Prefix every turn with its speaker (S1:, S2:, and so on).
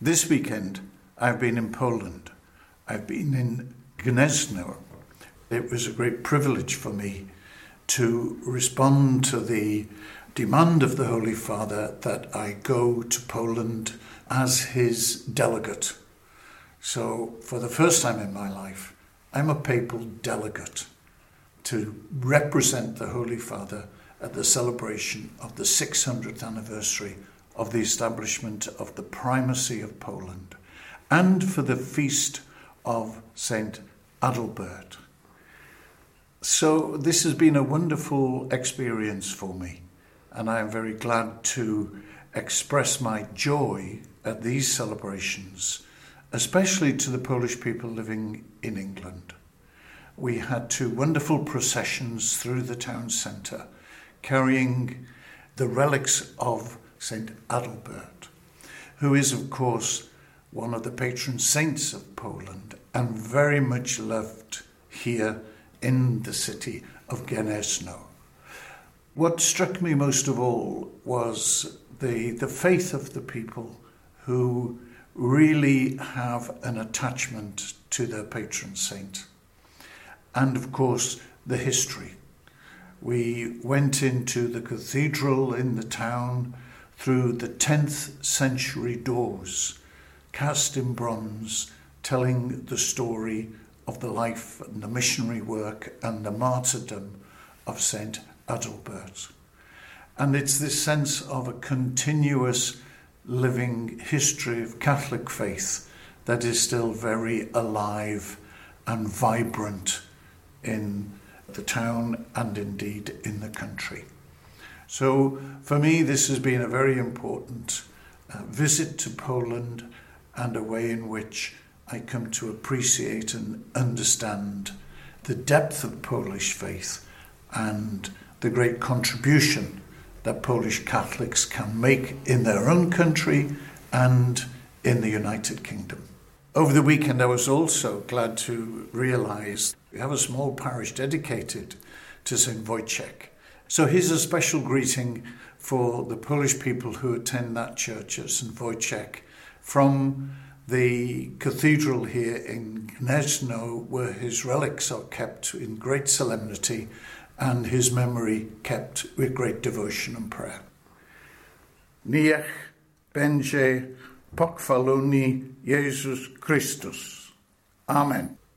S1: This weekend, I've been in Poland. I've been in Gniezno. It was a great privilege for me to respond to the demand of the Holy Father that I go to Poland as his delegate. So, for the first time in my life, I'm a papal delegate to represent the Holy Father at the celebration of the 600th anniversary of the establishment of the primacy of Poland and for the feast of Saint Adalbert. So, this has been a wonderful experience for me, and I am very glad to express my joy at these celebrations, especially to the Polish people living in England. We had two wonderful processions through the town centre carrying the relics of St. Adalbert, who is, of course, one of the patron saints of Poland and very much loved here in the city of Gniezno. What struck me most of all was the, the faith of the people who really have an attachment to their patron saint. And of course, the history. We went into the cathedral in the town through the 10th century doors, cast in bronze, telling the story of the life and the missionary work and the martyrdom of St. Adalbert. And it's this sense of a continuous living history of Catholic faith that is still very alive and vibrant in the town and indeed in the country. So for me, this has been a very important uh, visit to Poland and a way in which I come to appreciate and understand the depth of Polish faith and the great contribution that Polish Catholics can make in their own country and in the United Kingdom. Over the weekend, I was also glad to realize we have a small parish dedicated to St. Wojciech. So here's a special greeting for the Polish people who attend that church at St. Wojciech from the cathedral here in Gniezno, where his relics are kept in great solemnity and his memory kept with great devotion and prayer. Niech będzie pochwalony Jezus Chrystus. Amen.